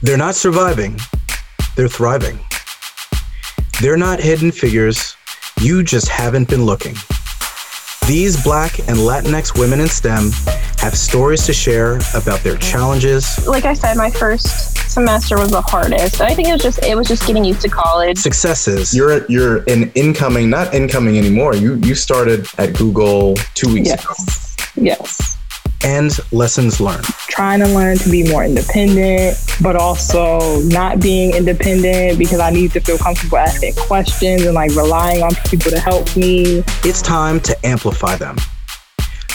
They're not surviving, they're thriving. They're not hidden figures, you just haven't been looking. These Black and Latinx women in STEM have stories to share about their challenges. Like I said, my first semester was the hardest. I think it was just it was just getting used to college. Successes. You're you're an incoming, not incoming anymore. You you started at Google two weeks yes. ago. Yes and lessons learned. Trying to learn to be more independent, but also not being independent because I need to feel comfortable asking questions and like relying on people to help me. It's time to amplify them.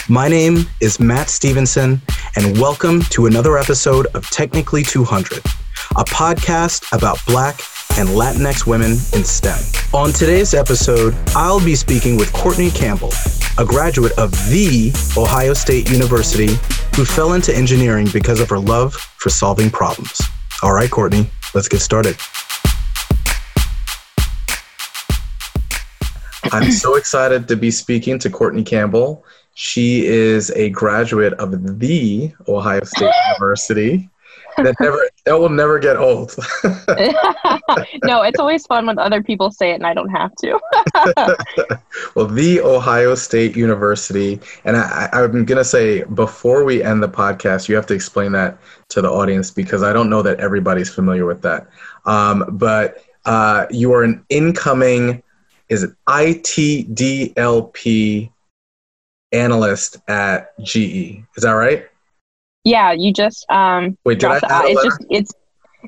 My name is Matt Stevenson, and welcome to another episode of Technically 200, a podcast about Black and Latinx women in STEM. On today's episode, I'll be speaking with Courtney Campbell, a graduate of the Ohio State University who fell into engineering because of her love for solving problems. All right, Courtney, let's get started. I'm so excited to be speaking to Courtney Campbell. She is a graduate of the Ohio State University that never that will never get old. no, it's always fun when other people say it and I don't have to. well, the Ohio State University, and I, I'm gonna say before we end the podcast, you have to explain that to the audience because I don't know that everybody's familiar with that. Um, but uh, you are an incoming, is it ITDLP analyst at GE? Is that right? Yeah, you just um. Wait, did I? Add it's just it's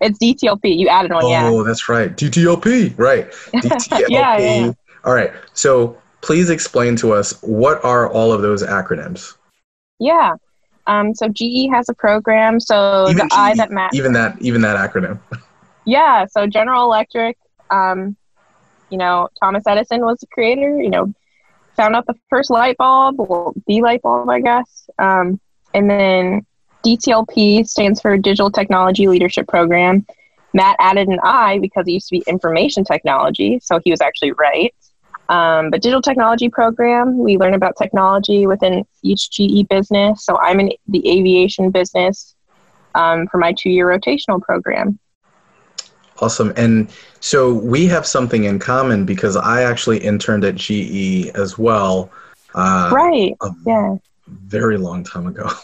it's DTLP. You added one. Oh, yeah. that's right. DTLP. Right. DTLP. yeah, yeah. All right. So please explain to us what are all of those acronyms? Yeah. Um, so GE has a program. So even the GE, I that Matt. Even that. Even that acronym. yeah. So General Electric. Um, you know, Thomas Edison was the creator. You know, found out the first light bulb, well, the light bulb, I guess. Um, and then DTLP stands for Digital Technology Leadership Program. Matt added an I because it used to be information technology, so he was actually right. Um, but digital technology program, we learn about technology within each GE business. So I'm in the aviation business um, for my two-year rotational program. Awesome. And so we have something in common because I actually interned at GE as well. Uh, right. yeah. Very long time ago.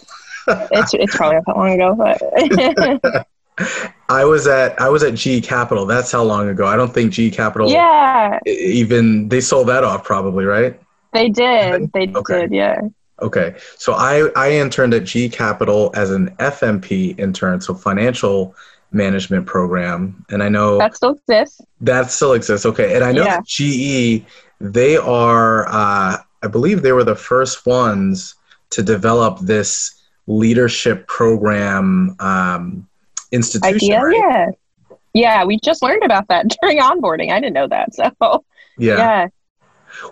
it's it's probably not that long ago, but I was at I was at GE Capital. That's how long ago. I don't think GE Capital. Yeah. Even they sold that off, probably, right? They did. They okay. did. Yeah. Okay. So I I interned at GE Capital as an FMP intern, so financial management program, and I know that still exists. That still exists. Okay, and I know yeah. GE they are. Uh, I believe they were the first ones to develop this leadership program um, institution. Idea, right? yeah, yeah. We just learned about that during onboarding. I didn't know that, so yeah. yeah.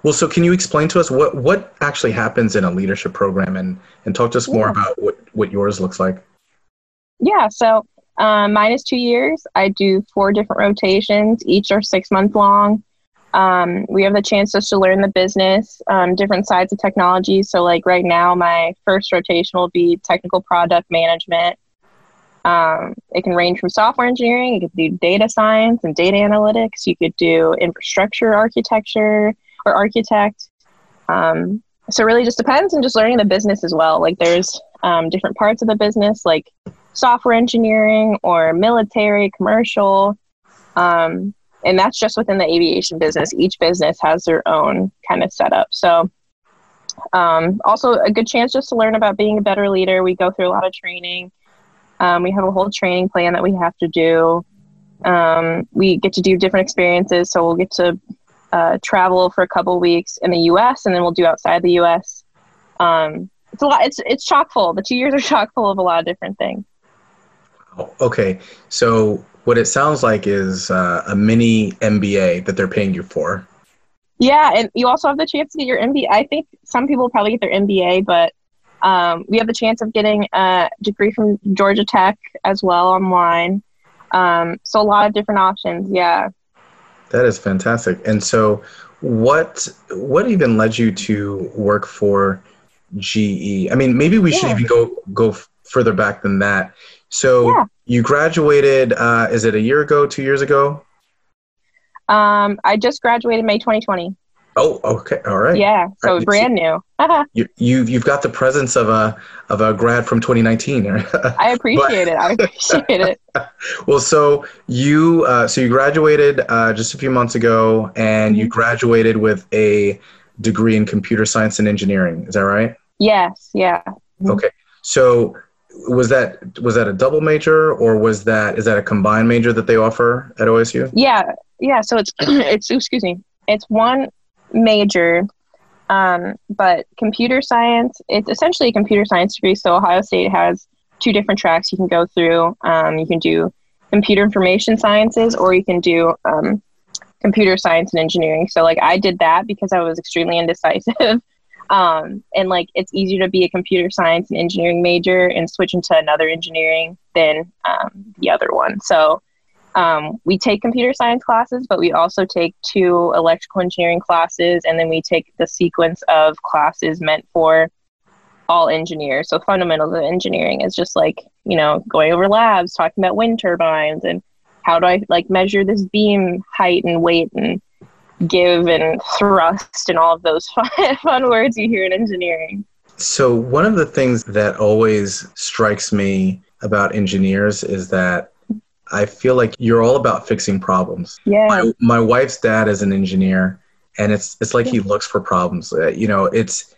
Well, so can you explain to us what what actually happens in a leadership program, and and talk to us more about what what yours looks like? Yeah. So um, mine is two years. I do four different rotations. Each are six months long. Um, we have the chance just to learn the business, um, different sides of technology. So, like right now, my first rotation will be technical product management. Um, it can range from software engineering, you could do data science and data analytics, you could do infrastructure architecture or architect. Um, so, really just depends and just learning the business as well. Like, there's um, different parts of the business, like software engineering or military, commercial. Um, and that's just within the aviation business. Each business has their own kind of setup. So, um, also a good chance just to learn about being a better leader. We go through a lot of training. Um, we have a whole training plan that we have to do. Um, we get to do different experiences. So we'll get to uh, travel for a couple weeks in the U.S. and then we'll do outside the U.S. Um, it's a lot. It's it's chock full. The two years are chock full of a lot of different things. Okay, so what it sounds like is uh, a mini MBA that they're paying you for. Yeah, and you also have the chance to get your MBA. I think some people probably get their MBA, but um, we have the chance of getting a degree from Georgia Tech as well online. Um, so a lot of different options. Yeah. That is fantastic. And so, what what even led you to work for GE? I mean, maybe we yeah. should even go go further back than that. So yeah. you graduated. Uh, is it a year ago? Two years ago? Um, I just graduated May 2020. Oh, okay, all right. Yeah, so Right, brand new. You, you you've got the presence of a of a grad from 2019. I appreciate it. I appreciate it. well, so you uh, so you graduated uh, just a few months ago, and you Mhm. graduated with a degree in computer science and engineering. Is that right? Yes, yeah. Okay. So was that was that a double major or was that is that a combined major that they offer at OSU? Yeah, yeah. So it's it's excuse me. It's one major, um, but computer science. It's essentially a computer science degree. So Ohio State has two different tracks you can go through. Um, you can do computer information sciences, or you can do um, computer science and engineering. So like I did that because I was extremely indecisive. Um, and like it's easier to be a computer science and engineering major and switch into another engineering than um, the other one. So um, we take computer science classes, but we also take two electrical engineering classes, and then we take the sequence of classes meant for all engineers. So fundamentals of engineering is just like you know going over labs, talking about wind turbines, and how do I like measure this beam height and weight and give and thrust and all of those fun, fun words you hear in engineering. So one of the things that always strikes me about engineers is that I feel like you're all about fixing problems. Yeah. my, my wife's dad is an engineer and it's it's like he looks for problems Uh, you know it's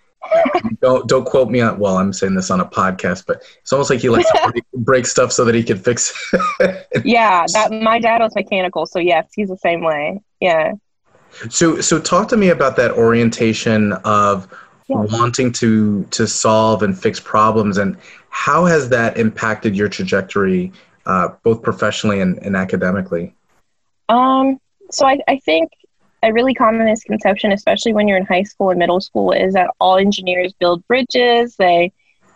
don't don't quote me on well i'm saying this on a podcast but it's almost like he likes to break, break stuff so that he can fix it. Yeah, that my dad was mechanical, so yes, he's the same way. Yeah. So so talk to me about that orientation of Yeah. wanting to to solve and fix problems and how has that impacted your trajectory uh, both professionally and, and academically Um, so I, I think a really common misconception, especially when you're in high school and middle school, is that all engineers build bridges, they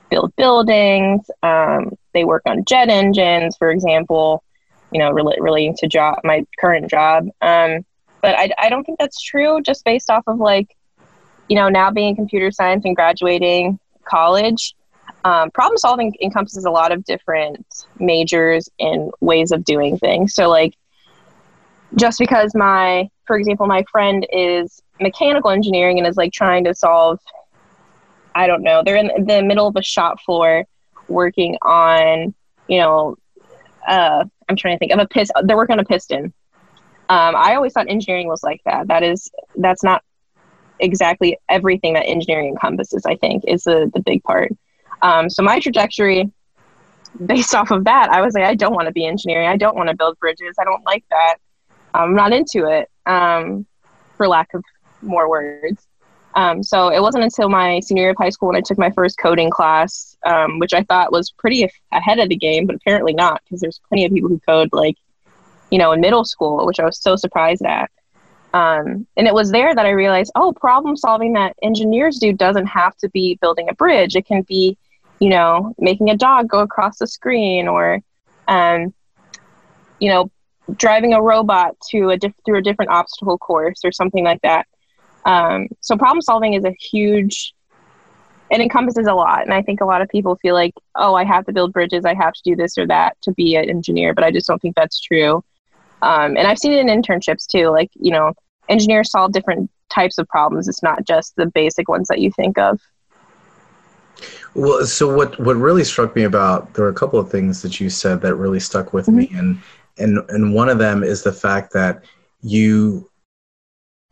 build buildings, um, they work on jet engines, for example, you know, rela- relating to job, my current job. Um, but I, I don't think that's true just based off of like, you know, now being in computer science and graduating college. Um, problem solving encompasses a lot of different majors and ways of doing things. So, like, just because my for example my friend is mechanical engineering and is like trying to solve i don't know they're in the middle of a shop floor working on you know uh i'm trying to think of a piston they're working on a piston um, i always thought engineering was like that. That is that's not exactly everything that engineering encompasses i think is the, the big part. Um, so my trajectory based off of that i was like i don't want to be engineering. I don't want to build bridges. I don't like that. I'm not into it, um, for lack of more words. Um, so it wasn't until my senior year of high school when I took my first coding class, um, which I thought was pretty ahead of the game, but apparently not, because there's plenty of people who code like, you know, in middle school, which I was so surprised at. Um, and it was there that I realized, oh, problem solving that engineers do doesn't have to be building a bridge. It can be, you know, making a dog go across the screen or, um, you know, driving a robot to a diff- through a different obstacle course or something like that. Um, so problem solving is a huge it encompasses a lot and i think a lot of people feel like oh i have to build bridges i have to do this or that to be an engineer but i just don't think that's true um, and i've seen it in internships too like you know engineers solve different types of problems. It's not just the basic ones that you think of. Well, so what what really struck me about there were a couple of things that you said that really stuck with me, and and and one of them is the fact that you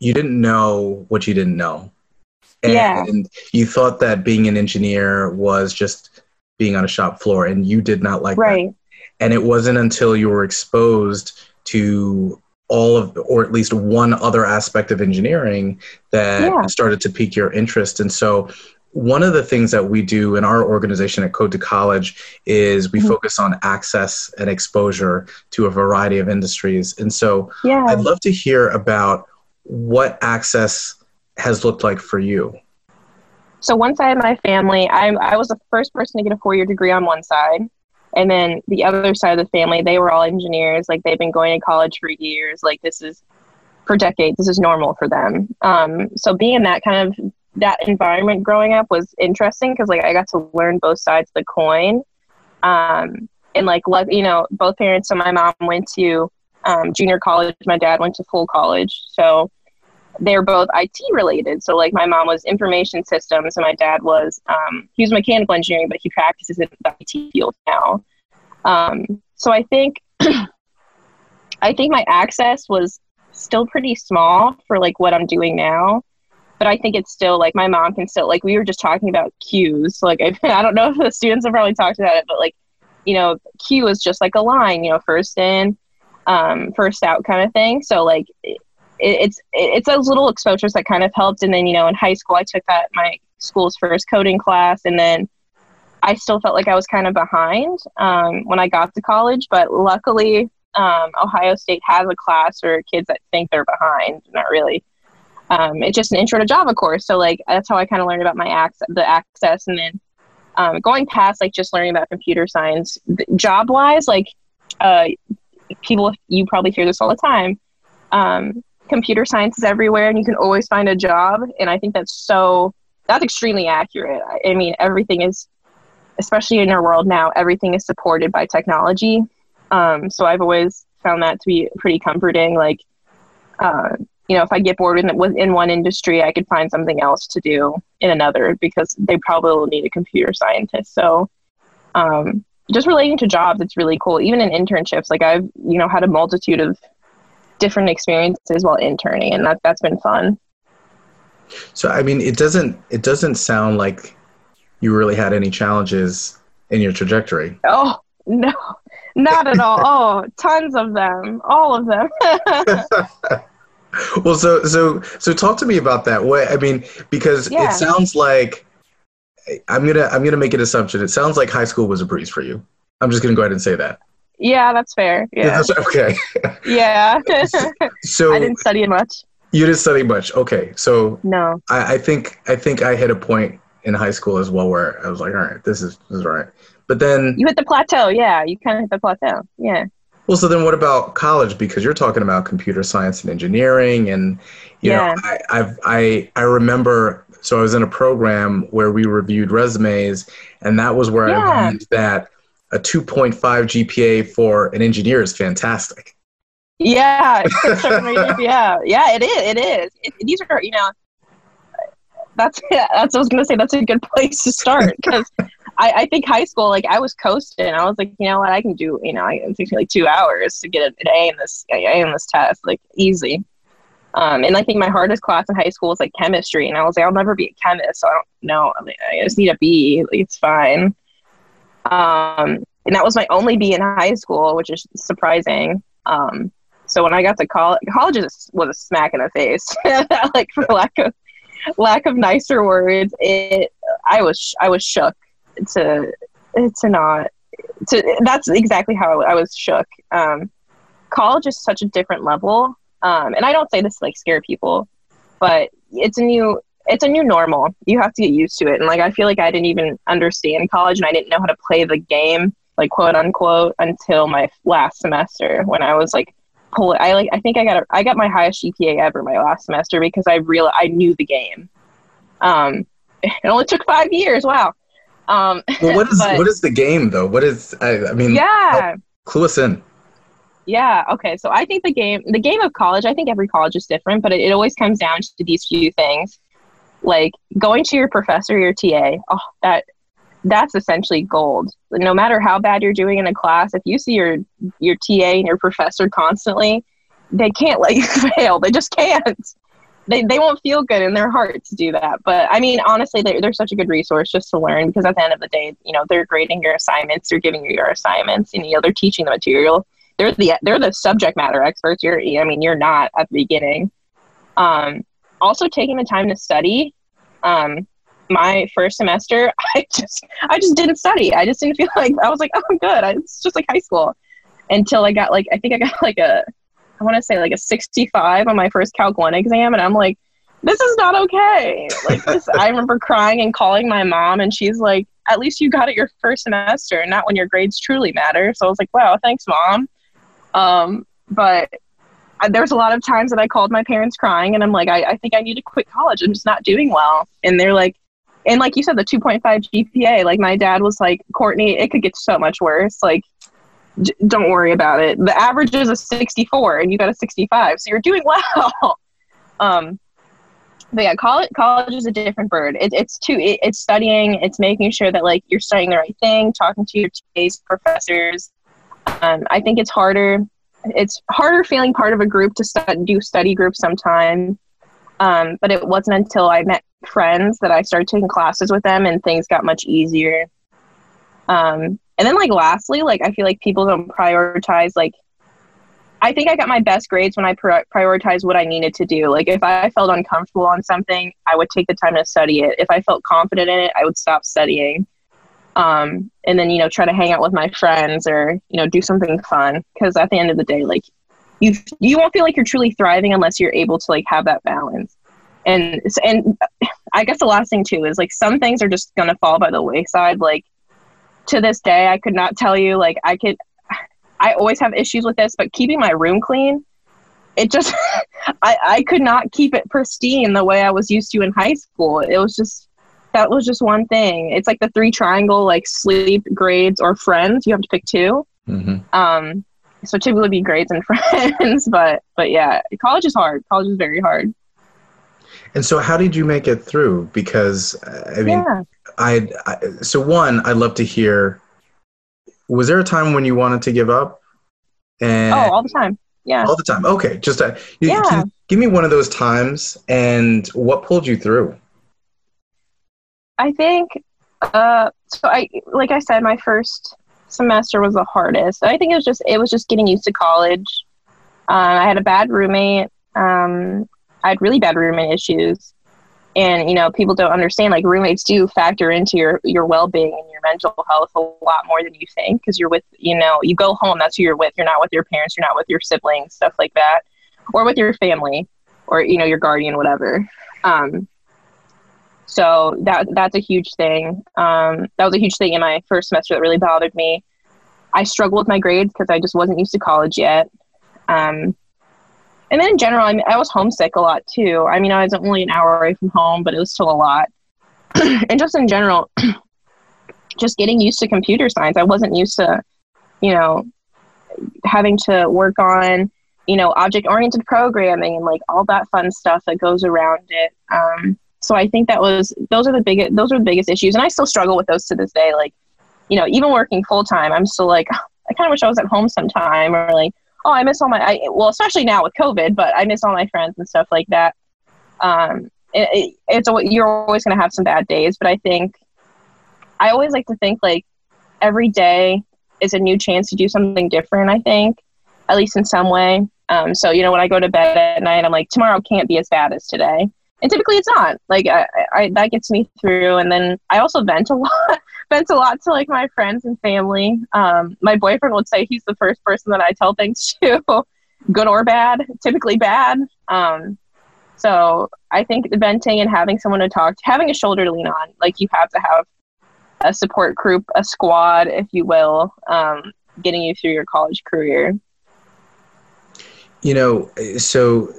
you didn't know what you didn't know, and, Yeah. and you thought that being an engineer was just being on a shop floor, and you did not like that. And it wasn't until you were exposed to all of, or at least one other aspect of engineering that Yeah. started to pique your interest. And so, one of the things that we do in our organization at Code to College is we Mhm. focus on access and exposure to a variety of industries. And so, yeah I'd love to hear about what access has looked like for you. So one side of my family, I, I was the first person to get a four-year degree on one side, and then the other side of the family, they were all engineers. Like they've been going to college for years. Like this is for decades. This is normal for them. Um, so being in that kind of that environment growing up was interesting because like I got to learn both sides of the coin. Um, and like you know both parents so my mom went to um, junior college my dad went to full college so they're both IT related. So like my mom was information systems and my dad was um, he was mechanical engineering, but he practices in the IT field now. Um, so I think I think my access was still pretty small for like what I'm doing now. But I think it's still like my mom can still like we were just talking about queues. So, like I, I don't know if the students have probably talked about it, but like you know, queue is just like a line, you know, first in, um, first out kind of thing. So like it's it's those little exposures that kind of helped. And then you know in high school I took that my school's first coding class, and then I still felt like I was kind of behind um, when I got to college. But luckily, um, Ohio State has a class for kids that think they're behind. Not really. Um, it's just an intro to Java course. So like that's how I kind of learned about my access, the access, and then um, going past like just learning about computer science, job wise, like uh, people you probably hear this all the time. Um, computer science is everywhere and you can always find a job. And i think that's so that's extremely accurate. I mean everything is especially in our world now everything is supported by technology. Um, so i've always found that to be pretty comforting. Like uh, you know if i get bored in, in one industry i could find something else to do in another because they probably will need a computer scientist. So um, just relating to jobs it's really cool. Even in internships like i've you know had a multitude of different experiences while interning, and that that's been fun. So I mean, it doesn't it doesn't sound like you really had any challenges in your trajectory. Oh no, not at all. oh, tons of them, all of them. well, so so so talk to me about that. What I mean, because yeah. it sounds like I'm gonna I'm gonna make an assumption. It sounds like high school was a breeze for you. I'm just gonna go ahead and say that. Yeah, that's fair. Yeah. okay. yeah. so I didn't study much. You didn't study much. Okay. So no. I, I think I think I hit a point in high school as well where I was like, all right, this is this is all right. But then you hit the plateau. Yeah, you kind of hit the plateau. Yeah. Well, so then what about college? Because you're talking about computer science and engineering, and you yeah. know, I, I've I I remember. So I was in a program where we reviewed resumes, and that was where yeah. I learned that a 2.5 GPA for an engineer is fantastic. Yeah, yeah, yeah. It is. It is. It, these are, you know, that's yeah, that's what I was gonna say. That's a good place to start because I, I think high school, like I was coasting. I was like, you know what, I can do. You know, it takes me like two hours to get an A in this A in this test, like easy. Um, and I think my hardest class in high school was like chemistry, and I was like, I'll never be a chemist, so I don't know. I, mean, I just need a B. Like, it's fine. Um, and that was my only B in high school, which is surprising. Um, so when I got to college, college was a smack in the face, like for lack of lack of nicer words. It I was I was shook to to not to that's exactly how I was shook. Um, college is such a different level, um, and I don't say this to like scare people, but it's a new it's a new normal. You have to get used to it. And like I feel like I didn't even understand college and I didn't know how to play the game, like quote unquote, until my last semester when I was like pull I like I think I got a, I got my highest GPA ever my last semester because I real I knew the game. Um it only took five years. Wow. Um well, what is but, what is the game though? What is I, I mean Yeah. Clue us in. Yeah. Okay. So I think the game, the game of college, I think every college is different, but it, it always comes down to these few things like going to your professor your ta oh that that's essentially gold. No matter how bad you're doing in a class if you see your your ta and your professor constantly they can't let you fail. They just can't. They, they won't feel good in their heart to do that. But i mean honestly they're, they're such a good resource just to learn because at the end of the day you know they're grading your assignments they're giving you your assignments and you know they're teaching the material. They're the they're the subject matter experts. You're i mean you're not at the beginning. Um also taking the time to study. Um, my first semester, I just I just didn't study. I just didn't feel like I was like, oh, I'm good. I, it's just like high school. Until I got like I think I got like a I want to say like a 65 on my first Calc One exam, and I'm like, this is not okay. Like this, I remember crying and calling my mom, and she's like, at least you got it your first semester, not when your grades truly matter. So I was like, wow, thanks, mom. Um, but there's a lot of times that I called my parents crying and I'm like, I, I think I need to quit college. I'm just not doing well. And they're like, and like you said, the 2.5 GPA, like my dad was like, Courtney, it could get so much worse. Like, j- don't worry about it. The average is a 64 and you got a 65. So you're doing well. um, but yeah, college, college is a different bird. It, it's too, it, it's studying, it's making sure that like you're studying the right thing, talking to your TAs, professors. Um, I think it's harder. It's harder feeling part of a group to do study groups sometimes. Um, but it wasn't until I met friends that I started taking classes with them and things got much easier. Um, and then like lastly, like I feel like people don't prioritize like I think I got my best grades when I pri- prioritized what I needed to do. Like if I felt uncomfortable on something, I would take the time to study it. If I felt confident in it, I would stop studying. Um, and then you know try to hang out with my friends or you know do something fun. Because at the end of the day like you you won't feel like you're truly thriving unless you're able to like have that balance. And and i guess the last thing too is like some things are just gonna fall by the wayside. Like to this day i could not tell you like i could i always have issues with this but keeping my room clean it just I, I could not keep it pristine the way i was used to in high school. It was just that was just one thing it's like the three triangle like sleep grades or friends you have to pick 2 hmm um so typically be grades and friends but but yeah college is hard college is very hard And so, how did you make it through? Because I mean, yeah I, I so one, I'd love to hear. Was there a time when you wanted to give up? And oh all the time yeah all the time. Okay, just uh, you, Yeah. give me one of those times, and what pulled you through? I think uh so I like I said my first semester was the hardest. I think it was just it was just getting used to college. Um, I had a bad roommate. Um, I had really bad roommate issues, and you know people don't understand like roommates do factor into your your well being and your mental health a lot more than you think because you're with you know you go home that's who you're with. You're not with your parents. You're not with your siblings, stuff like that, or with your family, or you know your guardian, whatever. Um, so that that's a huge thing. Um, that was a huge thing in my first semester that really bothered me. I struggled with my grades because I just wasn't used to college yet. Um, and then in general, I, mean, I was homesick a lot too. I mean, I was only an hour away from home, but it was still a lot. and just in general, just getting used to computer science. I wasn't used to, you know, having to work on, you know, object oriented programming and like all that fun stuff that goes around it. Um, so I think that was those are the biggest those are the biggest issues, and I still struggle with those to this day. Like, you know, even working full time, I'm still like, I kind of wish I was at home sometime, or like, oh, I miss all my, I, well, especially now with COVID, but I miss all my friends and stuff like that. Um, it, it, it's you're always going to have some bad days, but I think I always like to think like every day is a new chance to do something different. I think, at least in some way. Um, so you know, when I go to bed at night, I'm like, tomorrow can't be as bad as today, and typically it's not. Like I, I that gets me through, and then I also vent a lot. vent a lot to like my friends and family. Um, my boyfriend would say he's the first person that I tell things to, good or bad, typically bad. Um, so I think venting and having someone to talk to, having a shoulder to lean on, like you have to have a support group, a squad, if you will, um, getting you through your college career. You know, so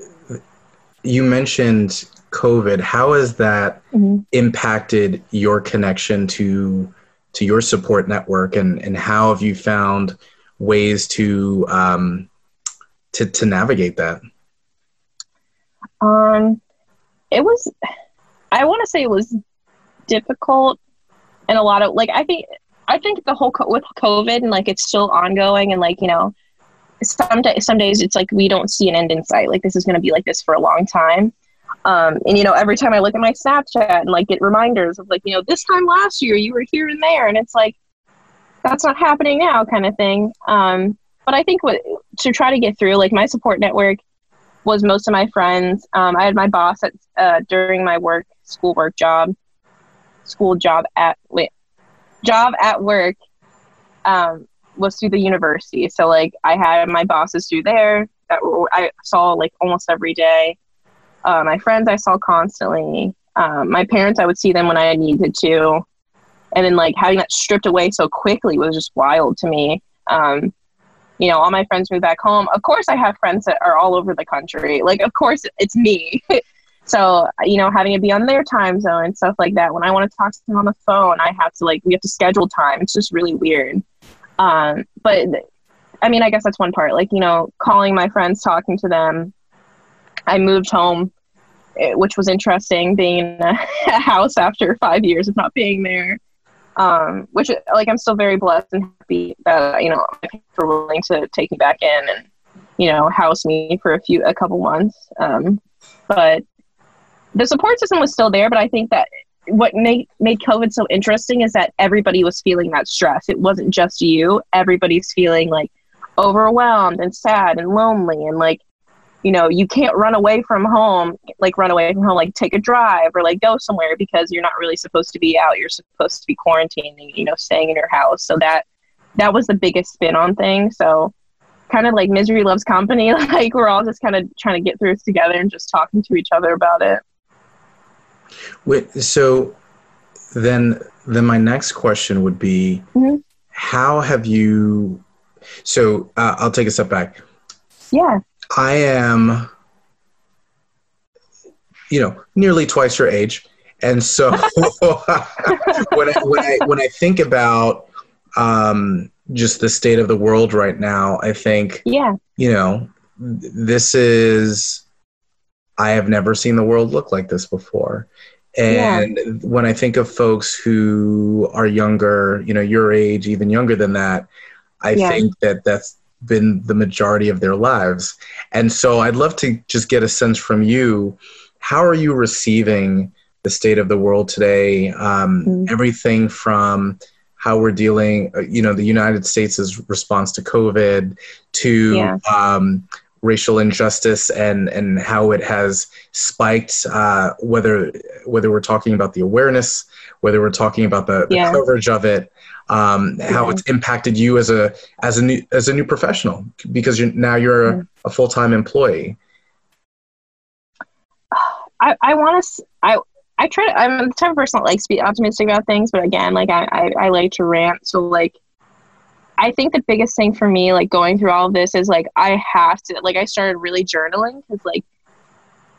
you mentioned COVID. How has that Mhm. impacted your connection to to your support network, and and how have you found ways to um, to to navigate that? Um, it was, I want to say it was difficult, and a lot of like I think I think the whole co- with COVID and like it's still ongoing, and like you know, some day, some days it's like we don't see an end in sight. Like this is going to be like this for a long time. Um, and you know, every time I look at my Snapchat and like get reminders of like you know this time last year you were here and there, and it's like that's not happening now, kind of thing. Um, but I think what to try to get through like my support network was most of my friends. Um, I had my boss at uh, during my work school work job, school job at wait, job at work um, was through the university. So like I had my bosses through there that I saw like almost every day. Uh, my friends I saw constantly. Um, my parents I would see them when I needed to, and then like having that stripped away so quickly was just wild to me. Um, you know, all my friends moved back home. Of course, I have friends that are all over the country. Like, of course, it's me. So, you know, having to be on their time zone and stuff like that. When I want to talk to them on the phone, I have to like, we have to schedule time. It's just really weird. Um, but I mean, I guess that's one part. Like, you know, calling my friends, talking to them. I moved home, eh, which was interesting being in a house after five years of not being there. Um, which, like, I'm still very blessed and happy that, you know, my parents were willing to take me back in and, you know, house me for a few, a couple months. Um, but the support system was still there, but I think that what made made COVID so interesting is that everybody was feeling that stress. It wasn't just you. Everybody's feeling like overwhelmed and sad and lonely and like you know you can't run away from home like run away from home like take a drive or like go somewhere because you're not really supposed to be out. You're supposed to be quarantining you know staying in your house. So that that was the biggest spin on things. So kind of like misery loves company. Like we're all just kind of trying to get through it together and just talking to each other about it. Wait, so then then my next question would be mm-hmm. how have you so uh, i'll take a step back. Yeah i am you know nearly twice your age and so when, I, when i when i think about um, just the state of the world right now i think yeah you know this is i have never seen the world look like this before and yeah. when I think of folks who are younger, you know, your age, even younger than that, I yeah. think that that's been the majority of their lives. And so I'd love to just get a sense from you how are you receiving the state of the world today? Um, mm-hmm. Everything from how we're dealing, uh, you know, the United States' response to COVID to yeah. um, racial injustice and and how it has spiked uh, whether whether we're talking about the awareness whether we're talking about the, the yeah. coverage of it um, how yeah. it's impacted you as a as a new as a new professional because you're now you're a, a full-time employee I, I want to I I try to, I'm the type of person that likes to be optimistic about things but again like I, I, I like to rant so like I think the biggest thing for me, like going through all of this, is like I have to, like, I started really journaling because, like,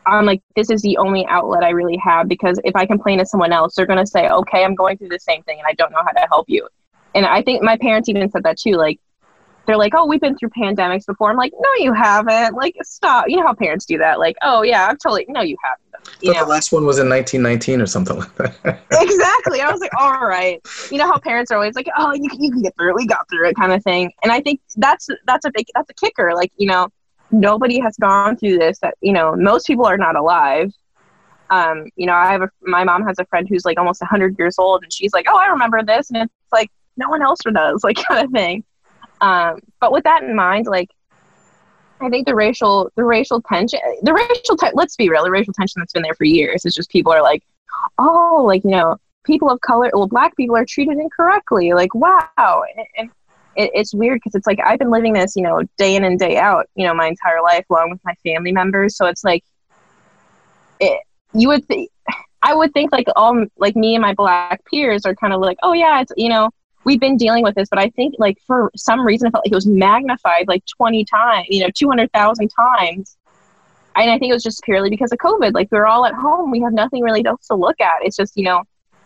I'm like, this is the only outlet I really have because if I complain to someone else, they're going to say, okay, I'm going through the same thing and I don't know how to help you. And I think my parents even said that too. Like, they're like, oh, we've been through pandemics before. I'm like, no, you haven't. Like, stop. You know how parents do that. Like, oh, yeah, I'm totally, no, you haven't. You know? the last one was in 1919 or something like that. exactly. I was like, all right. You know how parents are always like, oh, you, you can get through it. We got through it kind of thing. And I think that's, that's a big, that's a kicker. Like, you know, nobody has gone through this that, you know, most people are not alive. Um, you know, I have a, my mom has a friend who's like almost 100 years old and she's like, oh, I remember this. And it's like, no one else does, like kind of thing. Um, but with that in mind, like I think the racial the racial tension the racial te- let's be real the racial tension that's been there for years it's just people are like oh like you know people of color well black people are treated incorrectly like wow. And, and it, it's weird because it's like I've been living this you know day in and day out you know my entire life along with my family members. So it's like it, you would think I would think like all like me and my black peers are kind of like oh yeah it's you know we've been dealing with this, but I think like for some reason, it felt like it was magnified like 20 times, you know, 200,000 times. And I think it was just purely because of COVID. Like we are all at home. We have nothing really else to look at. It's just, you know,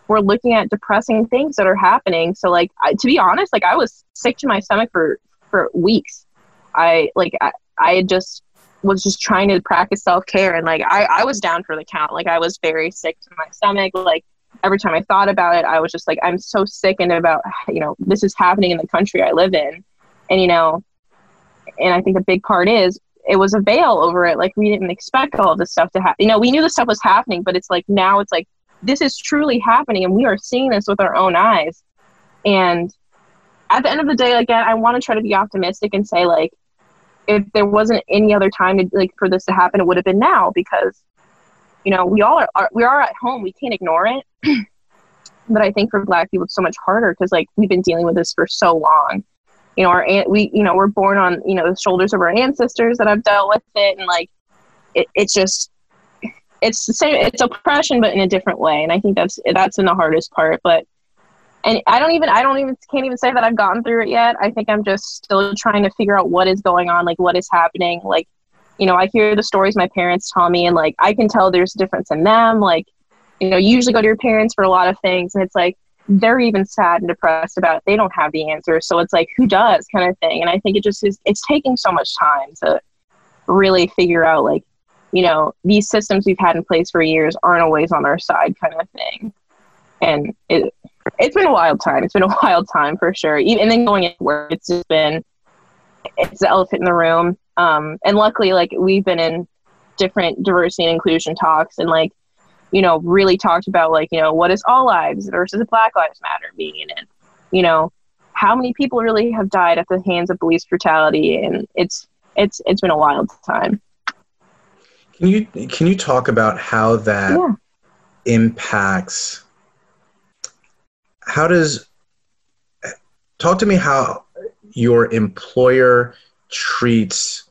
we're looking at depressing things that are happening. So like, I, to be honest, like I was sick to my stomach for, for weeks. I like, I, I just was just trying to practice self-care and like I, I was down for the count like i was very sick to my stomach like every time I thought about it, I was just like, I'm so sickened about, you know, this is happening in the country I live in. And, you know, and I think a big part is it was a veil over it. Like we didn't expect all this stuff to happen. You know, we knew this stuff was happening, but it's like now it's like, this is truly happening and we are seeing this with our own eyes. And at the end of the day, again, I want to try to be optimistic and say like, if there wasn't any other time to, like for this to happen, it would have been now because you know we all are, are we are at home. We can't ignore it. But i think for black people it's so much harder because like we've been dealing with this for so long. You know our aunt we you know we're born on you know the shoulders of our ancestors that have dealt with it and like it, it's just it's the same it's oppression but in a different way and i think that's that's in the hardest part but and i don't even i don't even can't even say that i've gotten through it yet. I think i'm just still trying to figure out what is going on like what is happening like you know, I hear the stories my parents tell me, and like I can tell there's a difference in them. Like, you know, you usually go to your parents for a lot of things, and it's like they're even sad and depressed about it. they don't have the answer. So it's like, who does kind of thing. And I think it just is, it's taking so much time to really figure out like, you know, these systems we've had in place for years aren't always on our side kind of thing. And it, it's been a wild time. It's been a wild time for sure. Even, and then going into work, it's just been, it's the elephant in the room. Um, and luckily, like we've been in different diversity and inclusion talks and like, you know, really talked about like, you know, what is all lives versus Black Lives Matter being in You know, how many people really have died at the hands of police brutality, and it's it's it's been a wild time. Can you can you talk about how that yeah. impacts? How does talk to me how your employer treats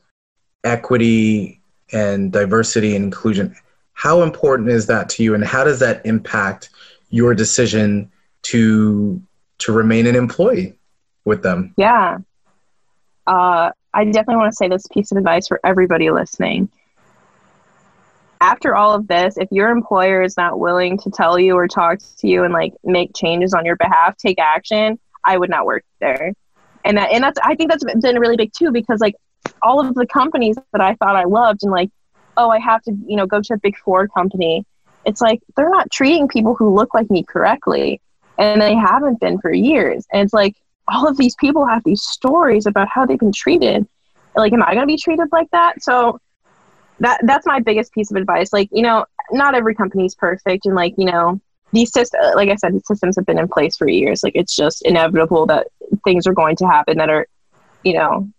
equity and diversity and inclusion how important is that to you? And how does that impact your decision to to remain an employee with them? Yeah. Uh, i definitely want to say this piece of advice for everybody listening. After all of this if your employer is not willing to tell you or talk to you and like make changes on your behalf take action i would not work there and that and that's i think that's been really big too because like all of the companies that i thought i loved and like oh, I have to, you know, go to a big four company. It's like they're not treating people who look like me correctly. And they haven't been for years. And it's like all of these people have these stories about how they've been treated. Like, am I going to be treated like that? So that that's my biggest piece of advice. Like, you know, not every company's perfect. And like, you know, these systems, like I said, the systems have been in place for years. Like, it's just inevitable that things are going to happen that are, you know,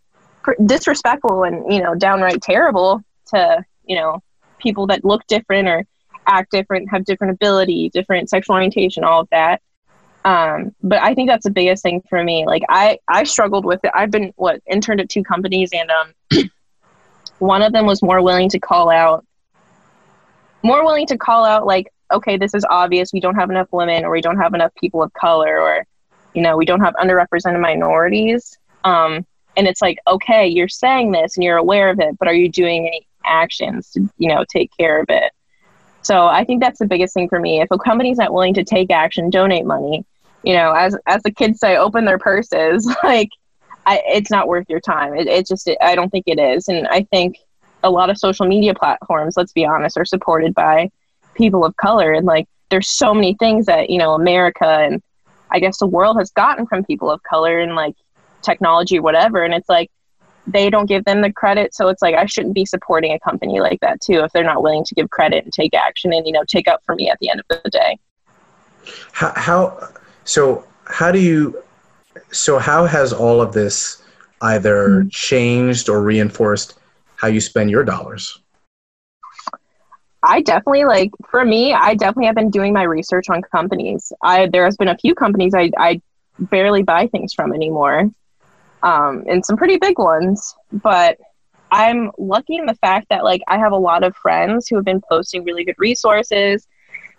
disrespectful and, you know, downright terrible to you know people that look different or act different have different ability different sexual orientation all of that. Um, but i think that's the biggest thing for me. Like i i struggled with it. I've been what interned at two companies and um one of them was more willing to call out more willing to call out like okay this is obvious we don't have enough women or we don't have enough people of color or you know we don't have underrepresented minorities um, and it's like okay you're saying this and you're aware of it but are you doing any actions to you know take care of it? So i think that's the biggest thing for me. If a company's not willing to take action donate money you know as as the kids say open their purses like I, it's not worth your time. It, it just it, i don't think it is. And i think a lot of social media platforms let's be honest are supported by people of color and like there's so many things that you know america and i guess the world has gotten from people of color and like technology whatever and it's like they don't give them the credit so it's like i shouldn't be supporting a company like that too if they're not willing to give credit and take action and you know take up for me at the end of the day how, how so how do you so how has all of this either mm-hmm. changed or reinforced how you spend your dollars I definitely like for me, I definitely have been doing my research on companies. I there has been a few companies I, I barely buy things from anymore um, and some pretty big ones. But I'm lucky in the fact that like I have a lot of friends who have been posting really good resources.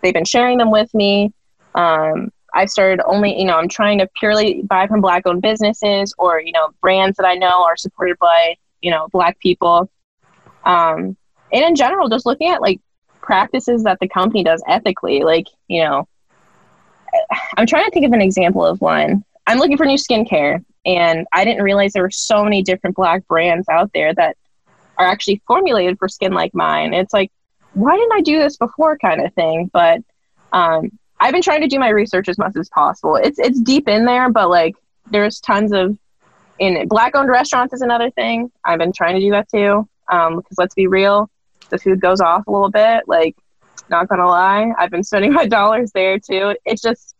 They've been sharing them with me. Um, I started only, you know, I'm trying to purely buy from black owned businesses or, you know, brands that I know are supported by, you know, black people. Um, and in general, just looking at like practices that the company does ethically, like, you know, I'm trying to think of an example of one. I'm looking for new skincare and I didn't realize there were so many different black brands out there that are actually formulated for skin like mine. It's like, why didn't I do this before kind of thing? But um, I've been trying to do my research as much as possible. It's it's deep in there, but like there's tons of in black owned restaurants is another thing. I've been trying to do that too. Um, because let's be real, the food goes off a little bit. Like, not gonna lie, I've been spending my dollars there too. It's just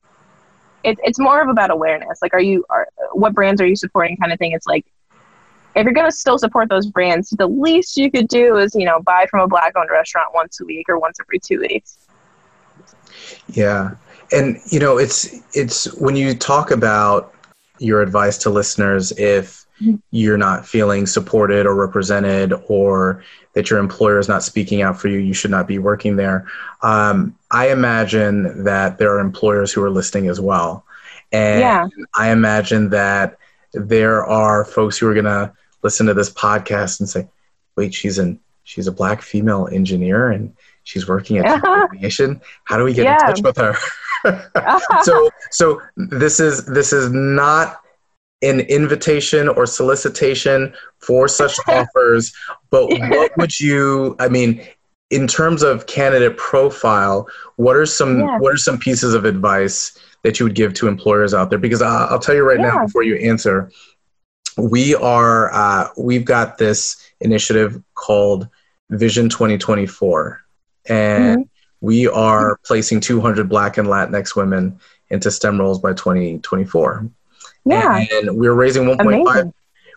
it's it's more of about awareness. Like, are you are what brands are you supporting? Kind of thing. It's like if you're gonna still support those brands, the least you could do is you know buy from a black-owned restaurant once a week or once every two weeks. Yeah, and you know it's it's when you talk about your advice to listeners if. You're not feeling supported or represented or that your employer is not speaking out for you, you should not be working there. Um, I imagine that there are employers who are listening as well. And yeah. I imagine that there are folks who are going to listen to this podcast and say, wait, she's an she's a black female engineer and she's working at aviation. How do we get yeah. in touch with her? so so this is this is not an invitation or solicitation for such offers, but what would you I mean in terms of candidate profile, what are some yeah. what are some pieces of advice that you would give to employers out there? Because I'll, I'll tell you right yeah. now before you answer, we are uh, we've got this initiative called Vision 2024, and mm-hmm. we are placing 200 Black and Latinx women into STEM roles by 2024. Yeah, and we're raising 1.5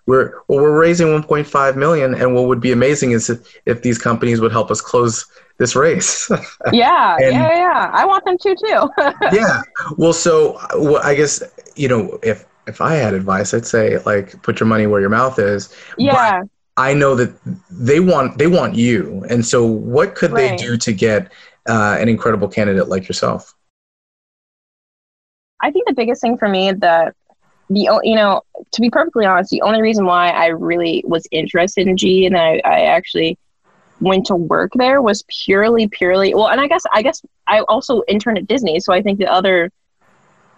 we're well, we're raising 1.5 million, and what would be amazing is if, if these companies would help us close this race. yeah, and, yeah, yeah. I want them to too. yeah. Well, so well, I guess you know if if I had advice, I'd say like put your money where your mouth is. Yeah. But I know that they want they want you, and so what could right. they do to get uh, an incredible candidate like yourself? I think the biggest thing for me that the you know to be perfectly honest the only reason why i really was interested in g and I, I actually went to work there was purely purely well and i guess i guess i also interned at disney so i think the other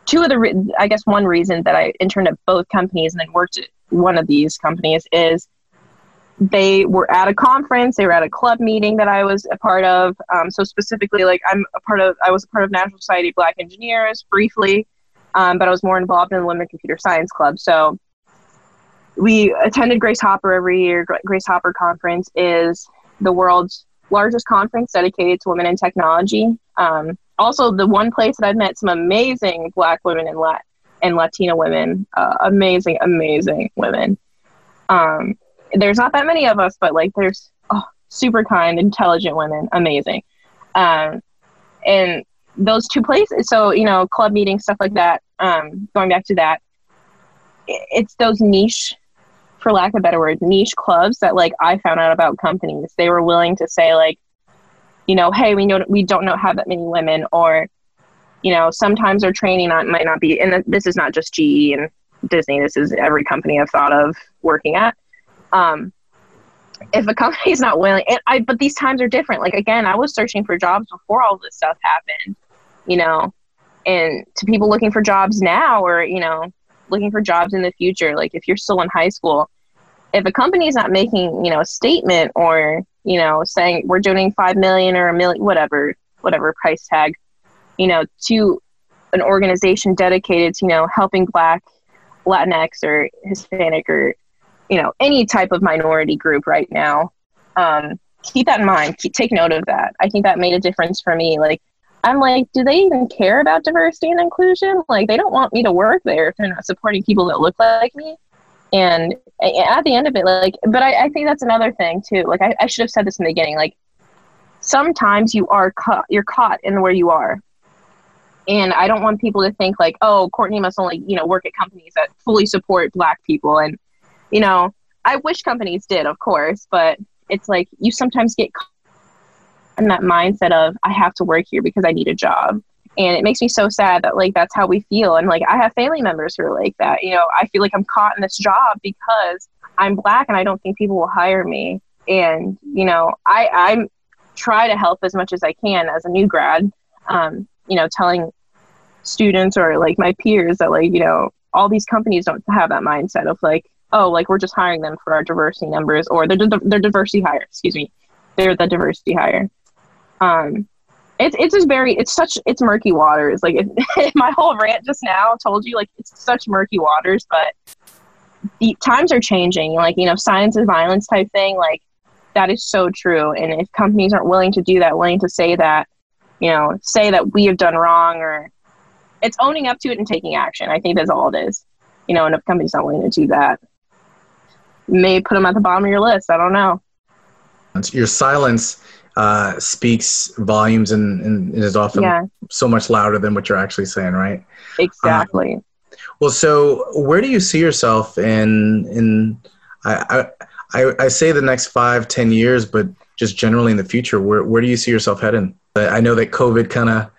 two of the re- i guess one reason that i interned at both companies and then worked at one of these companies is they were at a conference they were at a club meeting that i was a part of um, so specifically like i'm a part of i was a part of national society of black engineers briefly um, but I was more involved in the Women Computer Science Club. So we attended Grace Hopper every year. Grace Hopper Conference is the world's largest conference dedicated to women in technology. Um, also, the one place that I've met some amazing Black women and, Lat- and Latina women, uh, amazing, amazing women. Um, there's not that many of us, but like there's oh, super kind, intelligent women, amazing. Um, and those two places. So you know club meetings stuff like that um, going back to that it's those niche for lack of better word niche clubs that like i found out about companies. They were willing to say like you know hey we know we don't know have that many women or you know sometimes our training not, might not be and this is not just ge and disney. This is every company i've thought of working at. Um, if a company is not willing and i but these times are different. Like again i was searching for jobs before all this stuff happened you know, and to people looking for jobs now or, you know, looking for jobs in the future, like if you're still in high school, if a company is not making, you know, a statement or, you know, saying we're donating 5 million or a million, whatever, whatever price tag, you know, to an organization dedicated to, you know, helping Black, Latinx or Hispanic or, you know, any type of minority group right now, um, keep that in mind. Keep, take note of that. I think that made a difference for me. Like, I'm like, do they even care about diversity and inclusion? Like, they don't want me to work there if they're not supporting people that look like me. And at the end of it, like, but I, I think that's another thing too. Like, I, I should have said this in the beginning. Like, sometimes you are caught, you're caught in where you are. And I don't want people to think like, oh, Courtney must only, you know, work at companies that fully support Black people. And, you know, I wish companies did, of course, but it's like you sometimes get in that mindset of I have to work here because I need a job. And it makes me so sad that like that's how we feel. And like I have family members who are like that. You know, I feel like I'm caught in this job because I'm black and I don't think people will hire me. And, you know, I I'm try to help as much as I can as a new grad. Um, you know, telling students or like my peers that like, you know, all these companies don't have that mindset of like, oh, like we're just hiring them for our diversity numbers or they're, they're diversity hire, excuse me. They're the diversity hire um it's it's just very it's such it's murky waters. Like it, my whole rant just now told you like it's such murky waters but the times are changing. Like you know science of violence type thing. Like that is so true. And if companies aren't willing to do that willing to say that you know say that we have done wrong or it's owning up to it and taking action i think that's all it is. You know and if companies not willing to do that may put them at the bottom of your list. I don't know. Your silence uh, speaks volumes and, and, is often yeah. so much louder than what you're actually saying, right? Exactly. Um, well, so where do you see yourself in in I, I I say the next five ten years, but just generally in the future, where where do you see yourself heading? I know that COVID kind of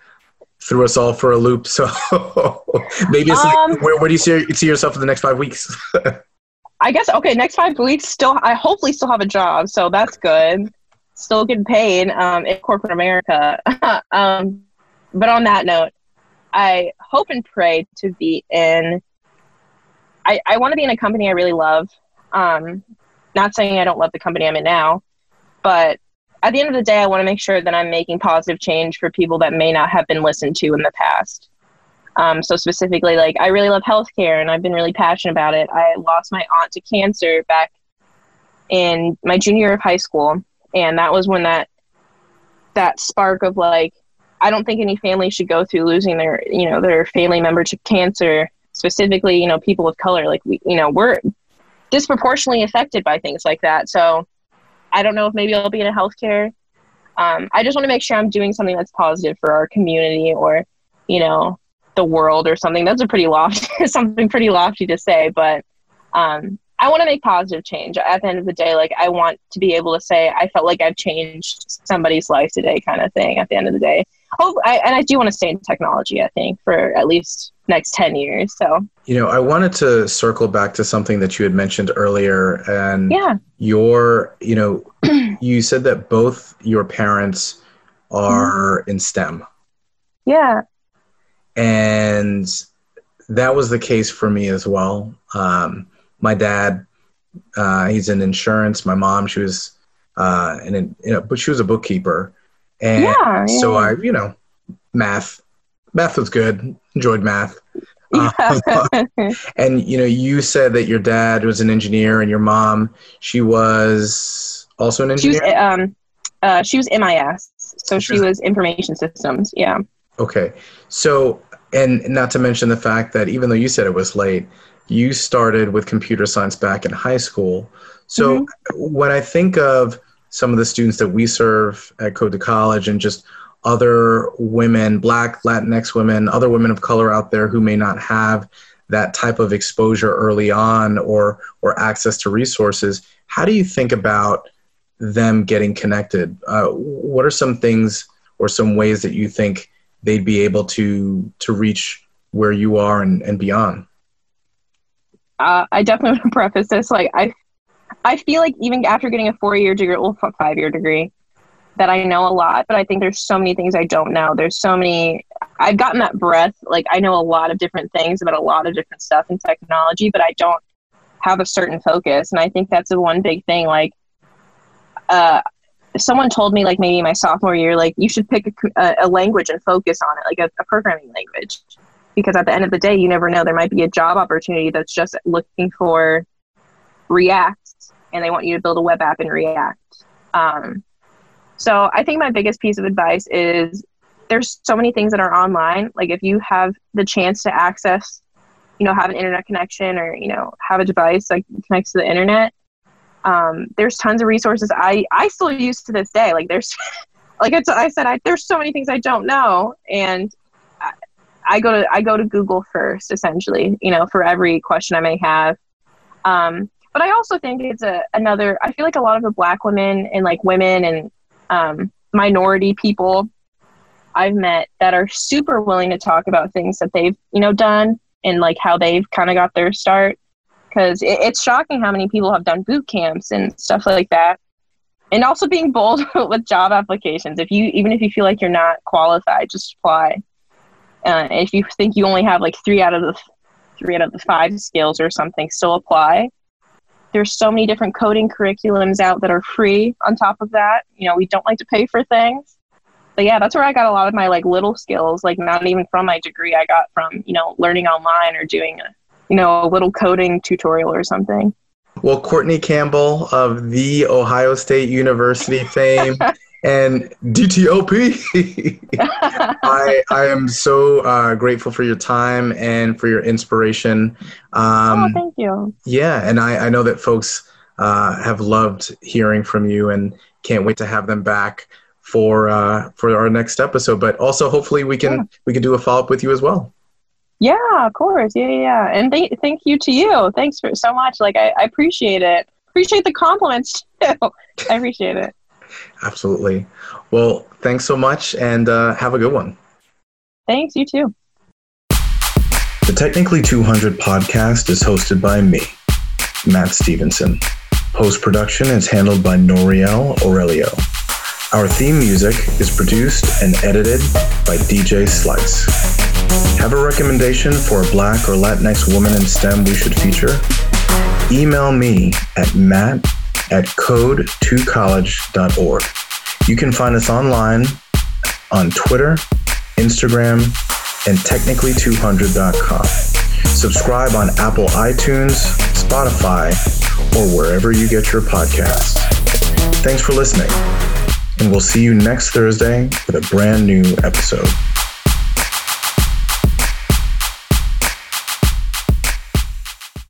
threw us all for a loop, so maybe it's um, like, where where do you see see yourself in the next five weeks? I guess okay. Next five weeks, still, I hopefully still have a job, so that's good. Still getting paid um, in corporate America. um, but on that note, I hope and pray to be in. I, I want to be in a company I really love. Um, not saying I don't love the company I'm in now, but at the end of the day, I want to make sure that I'm making positive change for people that may not have been listened to in the past. Um, so specifically, like I really love healthcare, and I've been really passionate about it. I lost my aunt to cancer back in my junior year of high school, and that was when that that spark of like I don't think any family should go through losing their you know their family member to cancer. Specifically, you know, people of color, like we, you know, we're disproportionately affected by things like that. So I don't know if maybe I'll be in a healthcare. Um, I just want to make sure I'm doing something that's positive for our community or, you know, the world or something. That's a pretty lofty, something pretty lofty to say, but um, I want to make positive change. At the end of the day, like I want to be able to say I felt like I've changed somebody's life today, kind of thing. At the end of the day, hope I, and I do want to stay in technology. I think for at least next ten years. So you know, I wanted to circle back to something that you had mentioned earlier, and yeah, your you know, you said that both your parents are mm-hmm. in STEM. Yeah, and that was the case for me as well. Um, my dad, uh, he's in insurance. My mom, she was, uh, in, you know, but she was a bookkeeper, and yeah, yeah. so I, you know, math, math was good. Enjoyed math. Yeah. Uh, and you know, you said that your dad was an engineer, and your mom, she was also an engineer. She was, um, uh, she was MIS, so she was information systems. Yeah. Okay, so and not to mention the fact that even though you said it was late, you started with computer science back in high school. So mm-hmm. when I think of some of the students that we serve at Code to College and just other women, Black, Latinx women, other women of color out there who may not have that type of exposure early on or or access to resources, how do you think about them getting connected? Uh, what are some things or some ways that you think they'd be able to to reach where you are and, and beyond? Uh, I definitely want to preface this like I I feel like even after getting a four year degree or five year degree that I know a lot, but I think there's so many things I don't know. There's so many I've gotten that breath. Like I know a lot of different things about a lot of different stuff in technology, but I don't have a certain focus. And I think that's the one big thing. Like uh, someone told me like maybe my sophomore year, like you should pick a, a language and focus on it, like a, a, programming language, because at the end of the day, you never know. There might be a job opportunity that's just looking for React, and they want you to build a web app in React. Um, so I think my biggest piece of advice is there's so many things that are online. Like if you have the chance to access, you know, have an internet connection or you know have a device that connects to the internet um, there's tons of resources I, I still use to this day. Like there's, like I said, I, there's so many things I don't know. And I, go to, I go to Google first essentially, you know, for every question I may have. Um, but I also think it's a, another, I feel like a lot of the black women and like women and um, minority people I've met that are super willing to talk about things that they've, you know, done and like how they've kind of got their start. Because it, it's shocking how many people have done boot camps and stuff like that. And also being bold with job applications. If you even if you feel like you're not qualified just apply uh, if you think you only have like three out of the three out of the five skills or something still apply. There's so many different coding curriculums out that are free on top of that. You know we don't like to pay for things. But yeah that's where i got a lot of my like little skills like not even from my degree. I got from you know learning online or doing a you know, a little coding tutorial or something. Well, Courtney Campbell of the Ohio State University fame and DTOP. I, I am so uh, grateful for your time and for your inspiration. Um, oh, thank you. Yeah, and I, I know that folks uh, have loved hearing from you and can't wait to have them back for uh, for our next episode. But also, hopefully, we can yeah. we can do a follow up with you as well. Yeah, of course. Yeah, yeah. And th- thank you to you. Thanks for so much. Like, I, I appreciate it. Appreciate the compliments too. I appreciate it. Absolutely. Well, thanks so much and uh, have a good one. Thanks. You too. The Technically 200 podcast is hosted by me, Matt Stevenson. Post production is handled by Noriel Aurelio. Our theme music is produced and edited by DJ Slice. Have a recommendation for a Black or Latinx woman in STEM we should feature? Email me at matt at code2college.org. You can find us online on Twitter, Instagram, and technically200.com. Subscribe on Apple iTunes, Spotify, or wherever you get your podcasts. Thanks for listening, and we'll see you next Thursday with a brand new episode.